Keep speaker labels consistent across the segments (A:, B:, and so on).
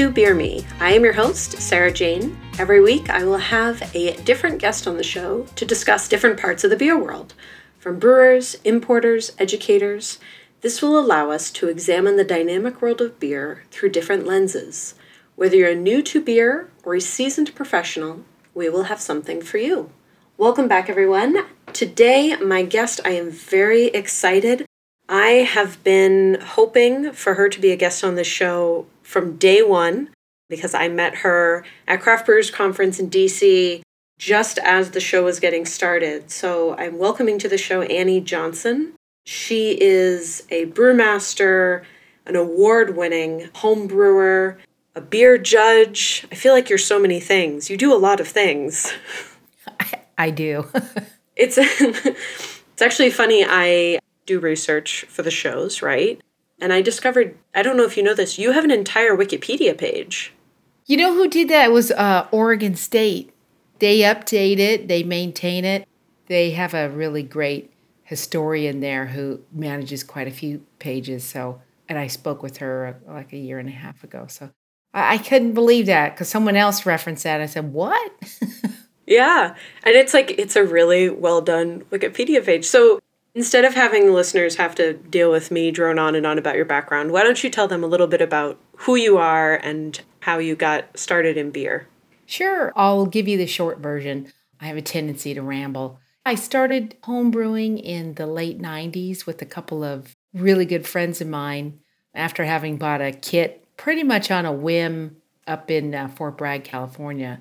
A: To Beer Me. I am your host, Sarah Jane. Every week, I will have a different guest on the show to discuss different parts of the beer world, from brewers, importers, educators. This will allow us to examine the dynamic world of beer through different lenses. Whether you're new to beer or a seasoned professional, we will have something for you. Welcome back, everyone. Today, my guest, I am very excited. I have been hoping for her to be a guest on the show from day one because I met her at Craft Brewers Conference in DC just as the show was getting started. So I'm welcoming to the show Annie Johnson. She is a brewmaster, an award winning home brewer, a beer judge. I feel like you're so many things. You do a lot of things.
B: I, I do.
A: it's it's actually funny. I do research for the shows, right? And I discovered, I don't know if you know this, you have an entire Wikipedia page.
B: You know who did that? It was uh, Oregon State. They update it, they maintain it. They have a really great historian there who manages quite a few pages. So, and I spoke with her uh, like a year and a half ago. So I, I couldn't believe that because someone else referenced that. I said, What?
A: yeah. And it's like, it's a really well done Wikipedia page. So Instead of having the listeners have to deal with me drone on and on about your background, why don't you tell them a little bit about who you are and how you got started in beer?
B: Sure, I'll give you the short version. I have a tendency to ramble. I started homebrewing in the late 90s with a couple of really good friends of mine after having bought a kit pretty much on a whim up in uh, Fort Bragg, California.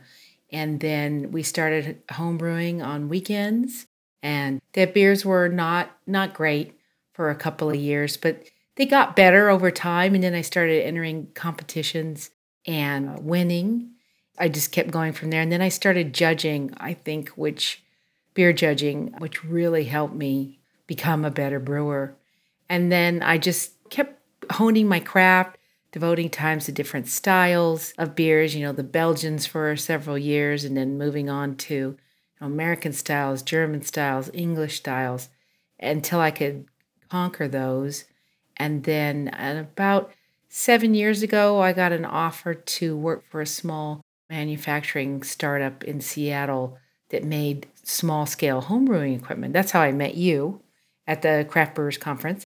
B: And then we started homebrewing on weekends and their beers were not not great for a couple of years, but they got better over time. And then I started entering competitions and winning. I just kept going from there, and then I started judging. I think which beer judging, which really helped me become a better brewer. And then I just kept honing my craft, devoting times to different styles of beers, you know, the Belgians for several years, and then moving on to American styles, German styles, English styles, until I could conquer those. And then about seven years ago, I got an offer to work for a small manufacturing startup in Seattle that made small scale homebrewing equipment. That's how I met you at the Craft Brewers Conference.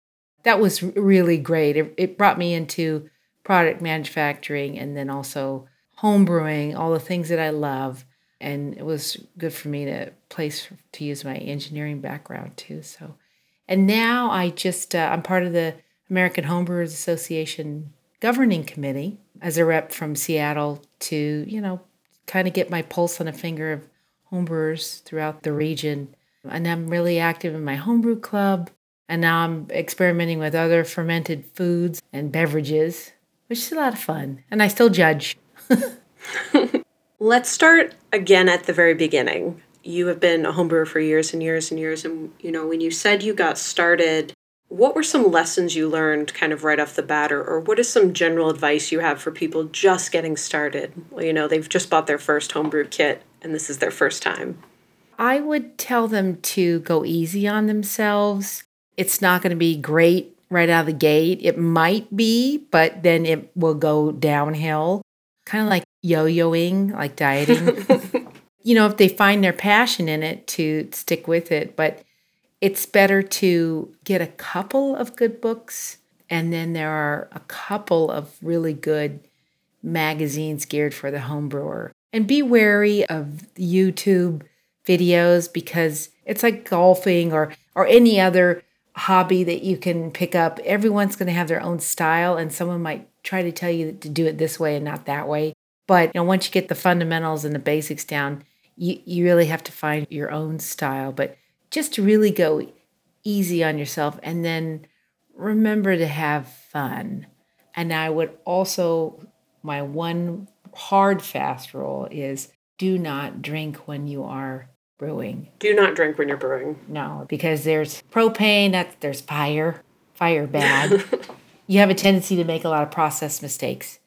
B: That was really great. It, it brought me into product manufacturing and then also homebrewing, all the things that I love and it was good for me to place to use my engineering background too. So, and now I just uh, I'm part of the American Homebrewers Association governing committee as a rep from Seattle to you know kind of get my pulse on a finger of homebrewers throughout the region. And I'm really active in my homebrew club. And now I'm experimenting with other fermented foods and beverages, which is a lot of fun. And I still judge.
A: Let's start again at the very beginning. You have been a homebrewer for years and years and years. And, you know, when you said you got started, what were some lessons you learned kind of right off the bat? Or, or what is some general advice you have for people just getting started? Well, you know, they've just bought their first homebrew kit and this is their first time.
B: I would tell them to go easy on themselves. It's not going to be great right out of the gate. It might be, but then it will go downhill. Kind of like yo-yoing, like dieting. you know, if they find their passion in it, to stick with it. But it's better to get a couple of good books, and then there are a couple of really good magazines geared for the home brewer. And be wary of YouTube videos because it's like golfing or or any other hobby that you can pick up. Everyone's going to have their own style, and someone might try to tell you to do it this way and not that way. But you know, once you get the fundamentals and the basics down, you, you really have to find your own style. But just to really go easy on yourself and then remember to have fun. And I would also, my one hard fast rule is do not drink when you are brewing.
A: Do not drink when you're brewing.
B: No, because there's propane, that there's fire, fire bad. you have a tendency to make a lot of process mistakes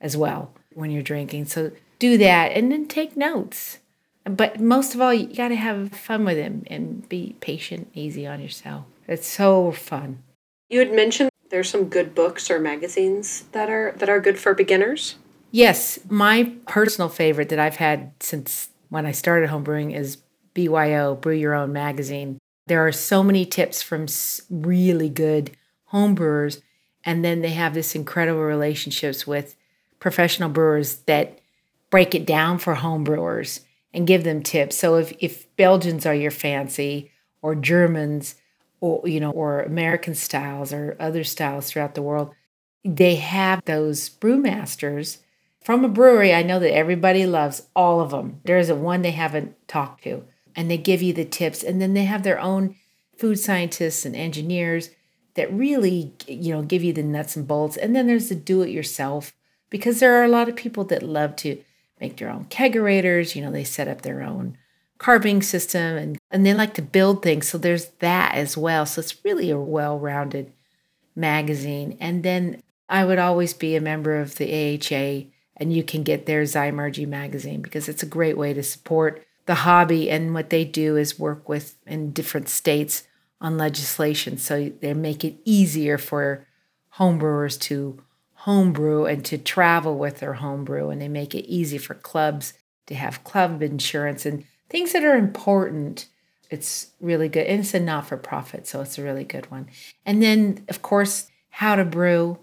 B: as well when you're drinking. So do that and then take notes. But most of all, you got to have fun with him and be patient, easy on yourself. It's so fun.
A: You had mentioned there's some good books or magazines that are that are good for beginners?
B: Yes, my personal favorite that I've had since when I started homebrewing is BYO, Brew Your Own magazine. There are so many tips from really good homebrewers, and then they have this incredible relationships with professional brewers that break it down for homebrewers and give them tips. So if, if Belgians are your fancy, or Germans, or you know, or American styles or other styles throughout the world, they have those brewmasters from a brewery. I know that everybody loves all of them. There is a one they haven't talked to and they give you the tips and then they have their own food scientists and engineers that really you know give you the nuts and bolts. And then there's the do it yourself because there are a lot of people that love to make their own kegerators you know they set up their own carving system and and they like to build things. So there's that as well. So it's really a well-rounded magazine. And then i would always be a member of the aha and you can get their Zymurgy magazine because it's a great way to support the hobby. And what they do is work with in different states on legislation so they make it easier for homebrewers to homebrew and to travel with their homebrew and they make it easy for clubs to have club insurance and things that are important it's really good and it's a not-for-profit so it's a really good one and then of course how to brew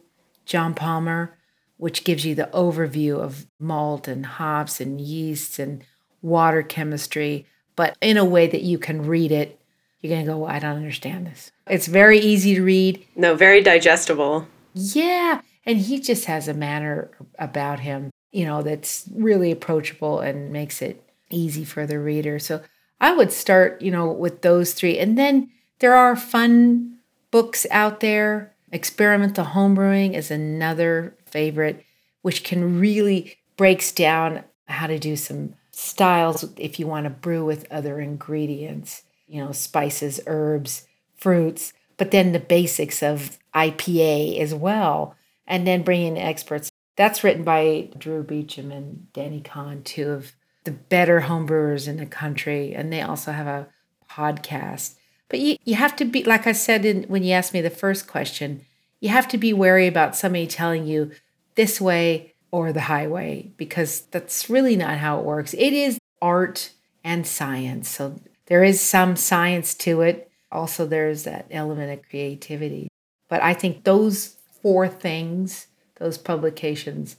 B: john palmer which gives you the overview of malt and hops and yeasts and water chemistry, but in a way that you can read it. You're going to go, well, I don't understand this. It's very easy to read.
A: No, very digestible.
B: Yeah. And he just has a manner about him, you know, that's really approachable and makes it easy for the reader. So I would start, you know, with those three. And then there are fun books out there. Experimental Homebrewing is another favorite, which can really breaks down how to do some styles if you want to brew with other ingredients, you know, spices, herbs, fruits, but then the basics of IPA as well, and then bring in experts. That's written by Drew Beechum and Denny Conn, two of the better homebrewers in the country, and they also have a podcast. But you, you have to be, like I said in, when you asked me the first question, you have to be wary about somebody telling you this way or the highway because that's really not how it works. It is art and science. So there is some science to it. Also, there's that element of creativity. But I think those four things, those publications,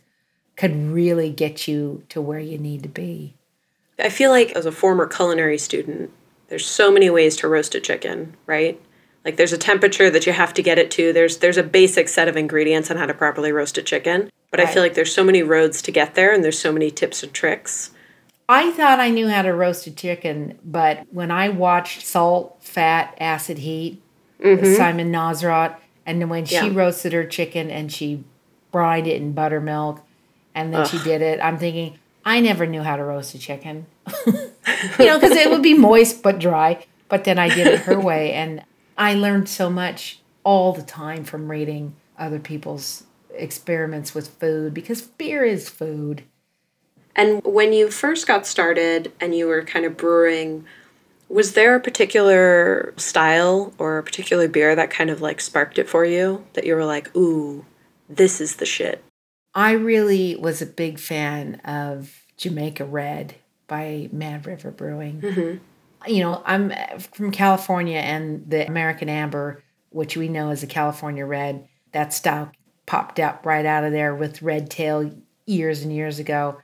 B: could really get you to where you need to be.
A: I feel like as a former culinary student, there's so many ways to roast a chicken, right? Like there's a temperature that you have to get it to. There's there's a basic set of ingredients on how to properly roast a chicken. But right. I feel like there's so many roads to get there and there's so many tips and tricks.
B: I thought I knew how to roast a chicken, but when I watched Salt, Fat, Acid, Heat, mm-hmm. Samin Nosrat, and when she yeah. roasted her chicken and she brined it in buttermilk and then Ugh. she did it, I'm thinking, I never knew how to roast a chicken. you know, because it would be moist but dry. But then I did it her way. And I learned so much all the time from reading other people's experiments with food because beer is food.
A: And when you first got started and you were kind of brewing, was there a particular style or a particular beer that kind of like sparked it for you that you were like, ooh, this is the shit?
B: I really was a big fan of Jamaica Red by Mad River Brewing. Mm-hmm. You know, I'm from California and the American Amber, which we know as a California Red, that style popped up right out of there with red tail years and years ago.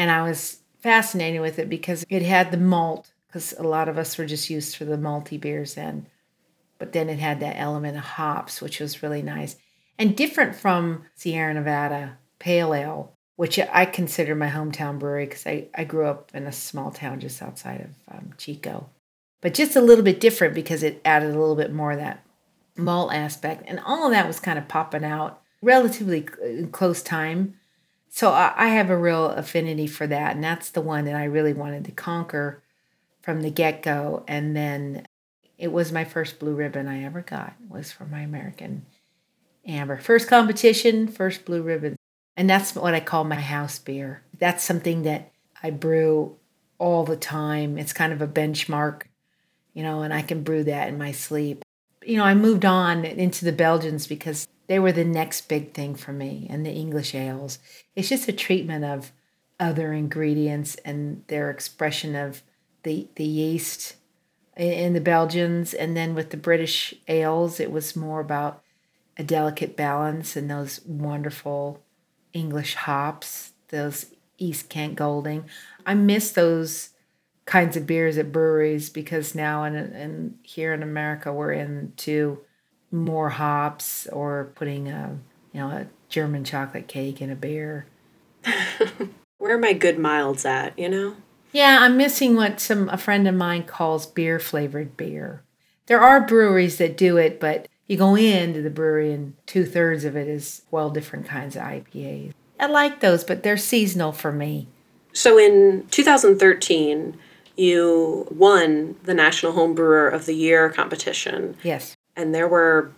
B: And I was fascinated with it because it had the malt, because a lot of us were just used for the malty beers then. But then it had that element of hops, which was really nice and different from Sierra Nevada Pale Ale, which I consider my hometown brewery because I, I grew up in a small town just outside of um, Chico. But just a little bit different because it added a little bit more of that malt aspect. And all of that was kind of popping out relatively close time. So I have a real affinity for that. And that's the one that I really wanted to conquer from the get go. And then it was my first blue ribbon I ever got was for my American Amber. First competition, first blue ribbon. And that's what I call my house beer. That's something that I brew all the time. It's kind of a benchmark, you know, and I can brew that in my sleep. you know, I moved on into the Belgians because they were the next big thing for me and the English ales. It's just a treatment of other ingredients and their expression of the the yeast in the Belgians and then with the British ales it was more about a delicate balance and those wonderful English hops, those East Kent Golding. I miss those kinds of beers at breweries because now in, in here in America we're into more hops or putting a you know a German chocolate cake in a beer.
A: Where are my good milds at, you know?
B: Yeah, I'm missing what some a friend of mine calls beer flavored beer. There are breweries that do it, but you go into the brewery and two thirds of it is well different kinds of IPAs. I like those, but they're seasonal for me.
A: So in 2013, you won the National Home Brewer of the Year competition.
B: Yes.
A: And there were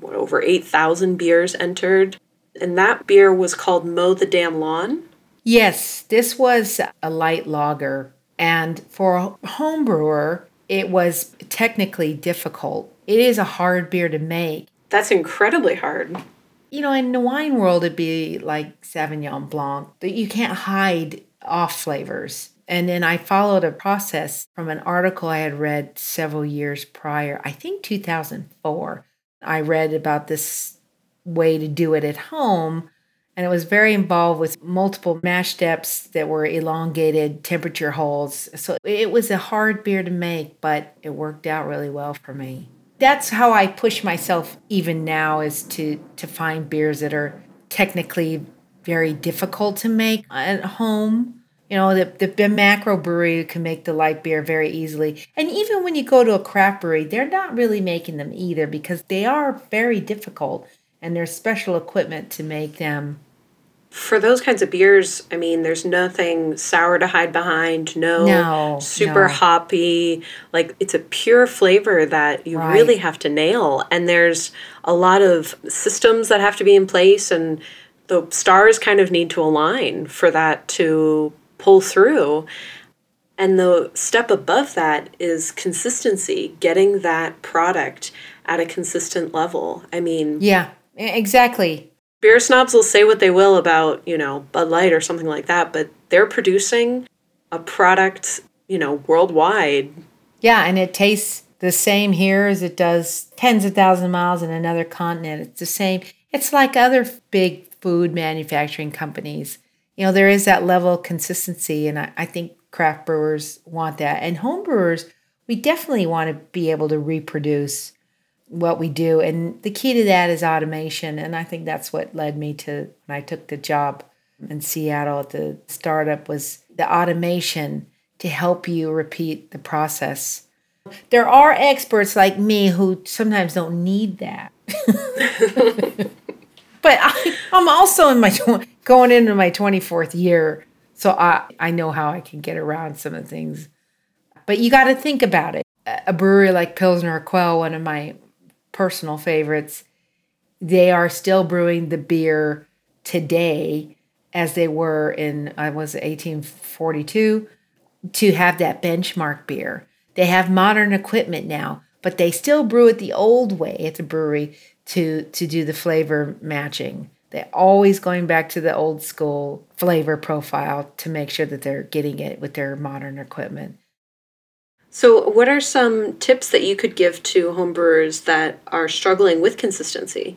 A: what, over 8,000 beers entered. And that beer was called Mow the Damn Lawn.
B: Yes, this was a light lager. And for a home brewer, it was technically difficult. It is a hard beer to make.
A: That's incredibly hard.
B: You know, in the wine world, it'd be like Sauvignon Blanc. But you can't hide off flavors. And then I followed a process from an article I had read several years prior, I think 2004. I read about this way to do it at home. And it was very involved with multiple mash steps that were elongated temperature holes. So it was a hard beer to make, but it worked out really well for me. That's how I push myself even now is to to find beers that are technically very difficult to make at home you know, the, the, macro brewery can make the light beer very easily. And even when you go to a craft brewery, they're not really making them either because they are very difficult and there's special equipment to make them.
A: For those kinds of beers, I mean, there's nothing sour to hide behind, no,
B: no
A: super
B: no.
A: hoppy. Like, it's a pure flavor that you
B: Right.
A: really have to nail. And there's a lot of systems that have to be in place, and the stars kind of need to align for that to pull through. And the step above that is consistency, getting that product at a consistent level. I mean,
B: Yeah, exactly.
A: beer snobs will say what they will about, you know, Bud Light or something like that, but they're producing a product, you know, worldwide.
B: Yeah, and it tastes the same here as it does tens of thousands of miles in another continent. It's the same. It's like other big food manufacturing companies. You know, there is that level of consistency, and I, I think craft brewers want that. And home brewers, we definitely want to be able to reproduce what we do. And the key to that is automation. And I think that's what led me to when I took the job in Seattle at the startup was the automation to help you repeat the process. There are experts like me who sometimes don't need that. but I, I'm also in my going into my 24th year, so I I know how I can get around some of the things. But you got to think about it. A brewery like Pilsner Urquell, one of my personal favorites, they are still brewing the beer today as they were in I was 1842 to have that benchmark beer. They have modern equipment now, but they still brew it the old way at the brewery to to do the flavor matching. They're always going back to the old school flavor profile to make sure that they're getting it with their modern equipment.
A: So, what are some tips that you could give to homebrewers that are struggling with consistency?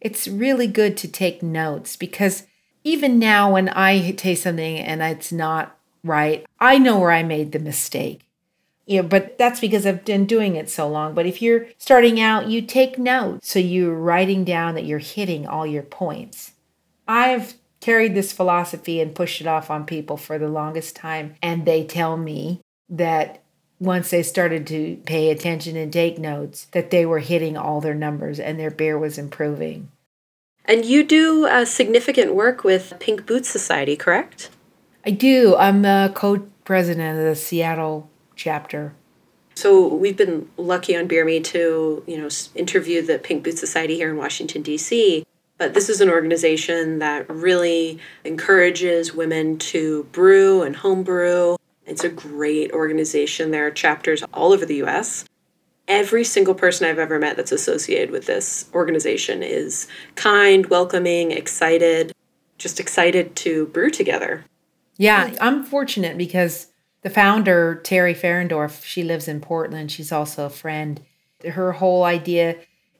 B: It's really good to take notes because even now when I taste something and it's not right, I know where I made the mistake. You know, but that's because I've been doing it so long. But if you're starting out, you take notes. So you're writing down that you're hitting all your points. I've carried this philosophy and pushed it off on people for the longest time. And they tell me that once they started to pay attention and take notes, that they were hitting all their numbers and their beer was improving.
A: And you do uh, significant work with Pink Boots Society, correct?
B: I do. I'm the co president of the Seattle chapter.
A: So we've been lucky on Beer Me to, you know, interview the Pink Boots Society here in Washington D.C. But this is an organization that really encourages women to brew and home brew. It's a great organization. There are chapters all over the U.S. every single person I've ever met that's associated with this organization is kind, welcoming, excited, just excited to brew together.
B: Yeah, I'm fortunate because the founder, Teri Fahrendorf, she lives in Portland. She's also a friend. Her whole idea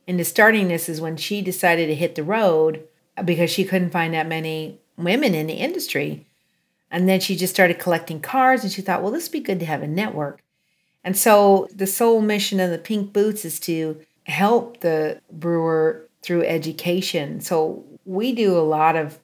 B: into starting this is when she decided to hit the road because she couldn't find that many women in the industry. And then she just started collecting cards and she thought, well, this would be good to have a network. And so the sole mission of the Pink Boots is to help the brewer through education. So we do a lot of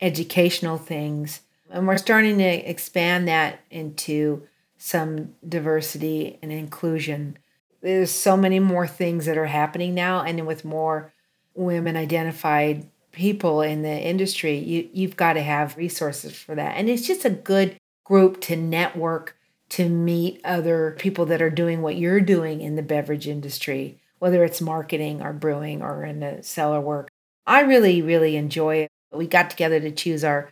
B: educational things and we're starting to expand that into some diversity and inclusion. There's so many more things that are happening now and with more women identified people in the industry, you you've got to have resources for that. And it's just a good group to network to meet other people that are doing what you're doing in the beverage industry, whether it's marketing or brewing or in the cellar work. I really, really enjoy it. We got together to choose our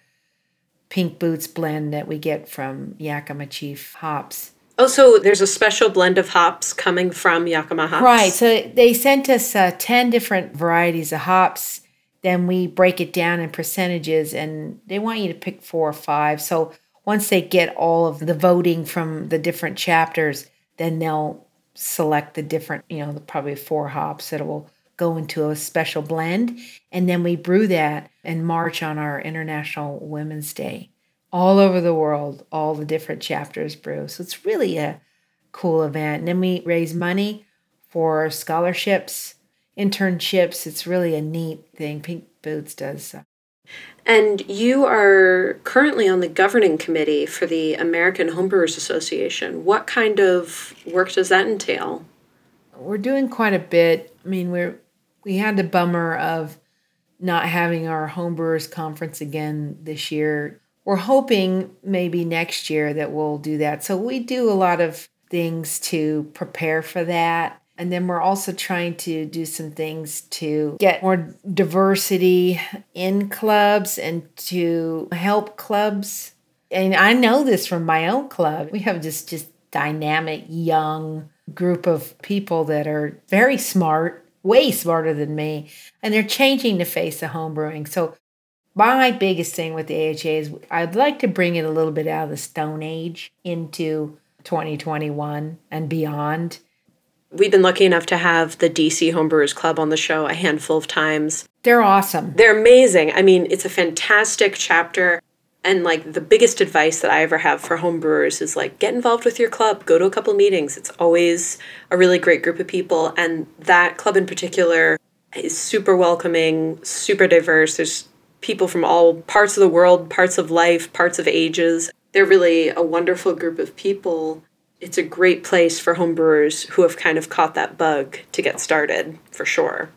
B: pink boots blend that we get from Yakima Chief hops.
A: Oh, so there's a special blend of hops coming from Yakima hops.
B: Right. So they sent us uh, 10 different varieties of hops. Then we break it down in percentages and they want you to pick four or five. So once they get all of the voting from the different chapters, then they'll select the different, you know, probably four hops that will go into a special blend. And then we brew that and march on our International Women's Day. All over the world, all the different chapters brew. So it's really a cool event. And then we raise money for scholarships, internships. It's really a neat thing. Pink Boots does uh,
A: and you are currently on the governing committee for the American Homebrewers Association. What kind of work does that entail?
B: We're doing quite a bit. I mean, we're we had the bummer of not having our homebrewers conference again this year. We're hoping maybe next year that we'll do that. So we do a lot of things to prepare for that. And then we're also trying to do some things to get more diversity in clubs and to help clubs. And I know this from my own club. We have just just dynamic young group of people that are very smart, way smarter than me, and they're changing the face of homebrewing. So my biggest thing with the AHA is I'd like to bring it a little bit out of the Stone Age into 2021 and beyond
A: We've been lucky enough to have the DC Homebrewers Club on the show a handful of times.
B: They're awesome.
A: They're amazing. I mean, it's a fantastic chapter. And like the biggest advice that I ever have for homebrewers is like get involved with your club, go to a couple meetings. It's always a really great group of people. And that club in particular is super welcoming, super diverse. There's people from all parts of the world, parts of life, parts of ages. They're really a wonderful group of people it's a great place for homebrewers who have kind of caught that bug to get started for sure.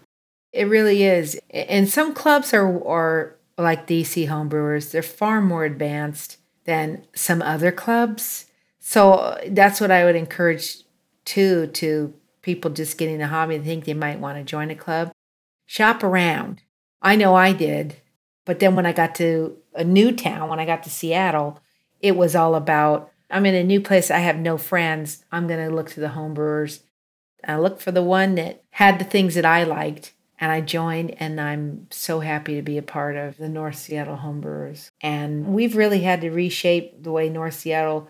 B: It really is. And some clubs are are like DC homebrewers. They're far more advanced than some other clubs. So that's what I would encourage too to people just getting a hobby and think they might want to join a club. Shop around. I know I did. But then when I got to a new town, when I got to Seattle, it was all about I'm in a new place. I have no friends. I'm going to look to the homebrewers. I looked for the one that had the things that I liked, and I joined. And I'm so happy to be a part of the North Seattle homebrewers. And we've really had to reshape the way North Seattle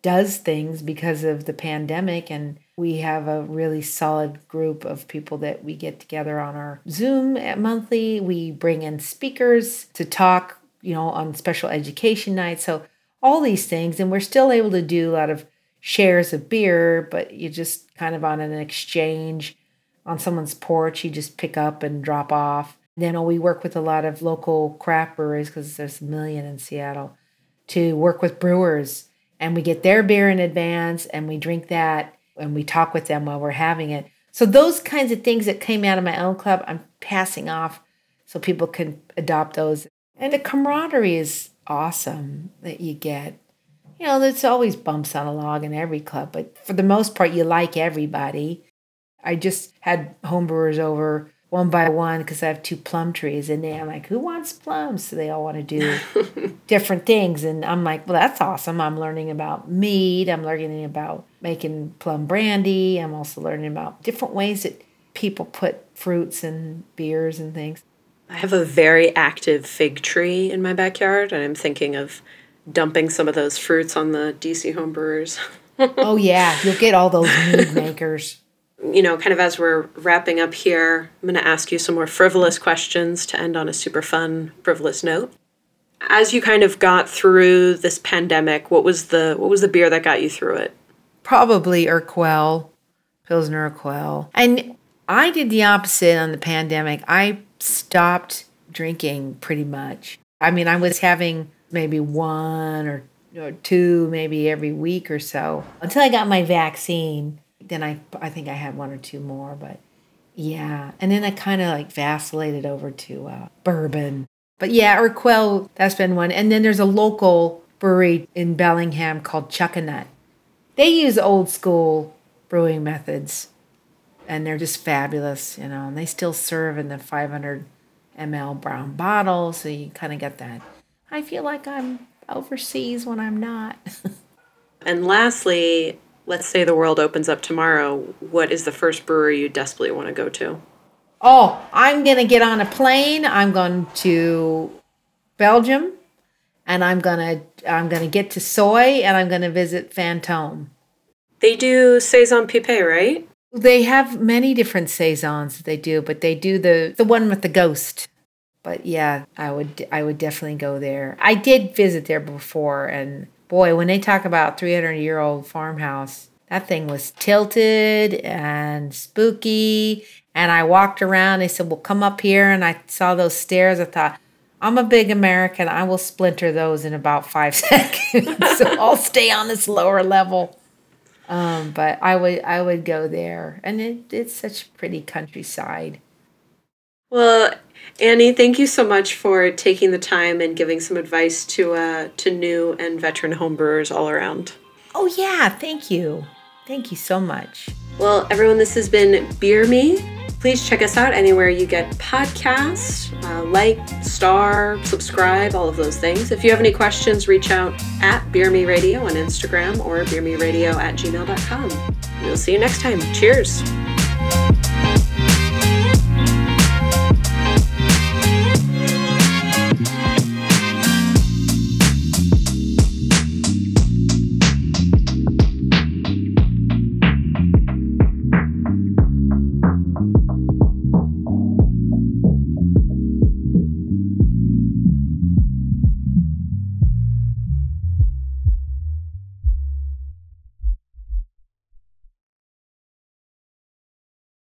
B: does things because of the pandemic. And we have a really solid group of people that we get together on our Zoom at monthly. We bring in speakers to talk, you know, on special education nights. So all these things. And we're still able to do a lot of shares of beer, but you just kind of on an exchange on someone's porch, you just pick up and drop off. Then we work with a lot of local craft breweries because there's a million in Seattle to work with brewers. And we get their beer in advance and we drink that and we talk with them while we're having it. So, those kinds of things that came out of my own club, I'm passing off so people can adopt those. And the camaraderie is awesome that you get. You know, there's always bumps on a log in every club, but for the most part, you like everybody. I just had homebrewers over one by one because I have two plum trees and they I'm like, who wants plums? So they all want to do different things. And I'm like, well, that's awesome. I'm learning about mead. I'm learning about making plum brandy. I'm also learning about different ways that people put fruits and beers and things.
A: I have a very active fig tree in my backyard, and I'm thinking of dumping some of those fruits on the DC homebrewers.
B: oh, yeah. You'll get all those mead makers
A: you know, kind of as we're wrapping up here, I'm going to ask you some more frivolous questions to end on a super fun, frivolous note. As you kind of got through this pandemic, what was the what was the beer that got you through it?
B: Probably Urquell, Pilsner Urquell. And I did the opposite on the pandemic. I stopped drinking pretty much. I mean, I was having maybe one or, or two, maybe every week or so until I got my vaccine then I I think I had one or two more, but yeah. And then I kind of like vacillated over to uh, bourbon. But yeah, Urquell, that's been one. And then there's a local brewery in Bellingham called Chuckanut. They use old school brewing methods and they're just fabulous, you know, and they still serve in the 500 ml brown bottle. So you kind of get that. I feel like I'm overseas when I'm not.
A: and lastly, let's say the world opens up tomorrow, what is the first brewery you desperately want to go to?
B: Oh, I'm going to get on a plane. I'm going to Belgium and I'm going to I'm going to get to Soy and I'm going to visit Fantôme.
A: They do saison pipe, right?
B: They have many different saisons that they do, but they do the the one with the ghost. But yeah, I would I would definitely go there. I did visit there before and boy, when they talk about 300 year old farmhouse, that thing was tilted and spooky. And I walked around. They said, Well, come up here. And I saw those stairs. I thought, I'm a big American. I will splinter those in about five seconds. so I'll stay on this lower level. Um, but I would I would go there, and it, it's such pretty countryside.
A: Well, Annie, thank you so much for taking the time and giving some advice to uh, to new and veteran homebrewers all around.
B: Oh yeah, thank you. Thank you so much.
A: Well, everyone, this has been Beer Me. Please check us out anywhere you get podcasts. Uh, like, star, subscribe, all of those things. If you have any questions, reach out at Beer Me Radio on Instagram or beermeradio at gmail.com. We'll see you next time. Cheers.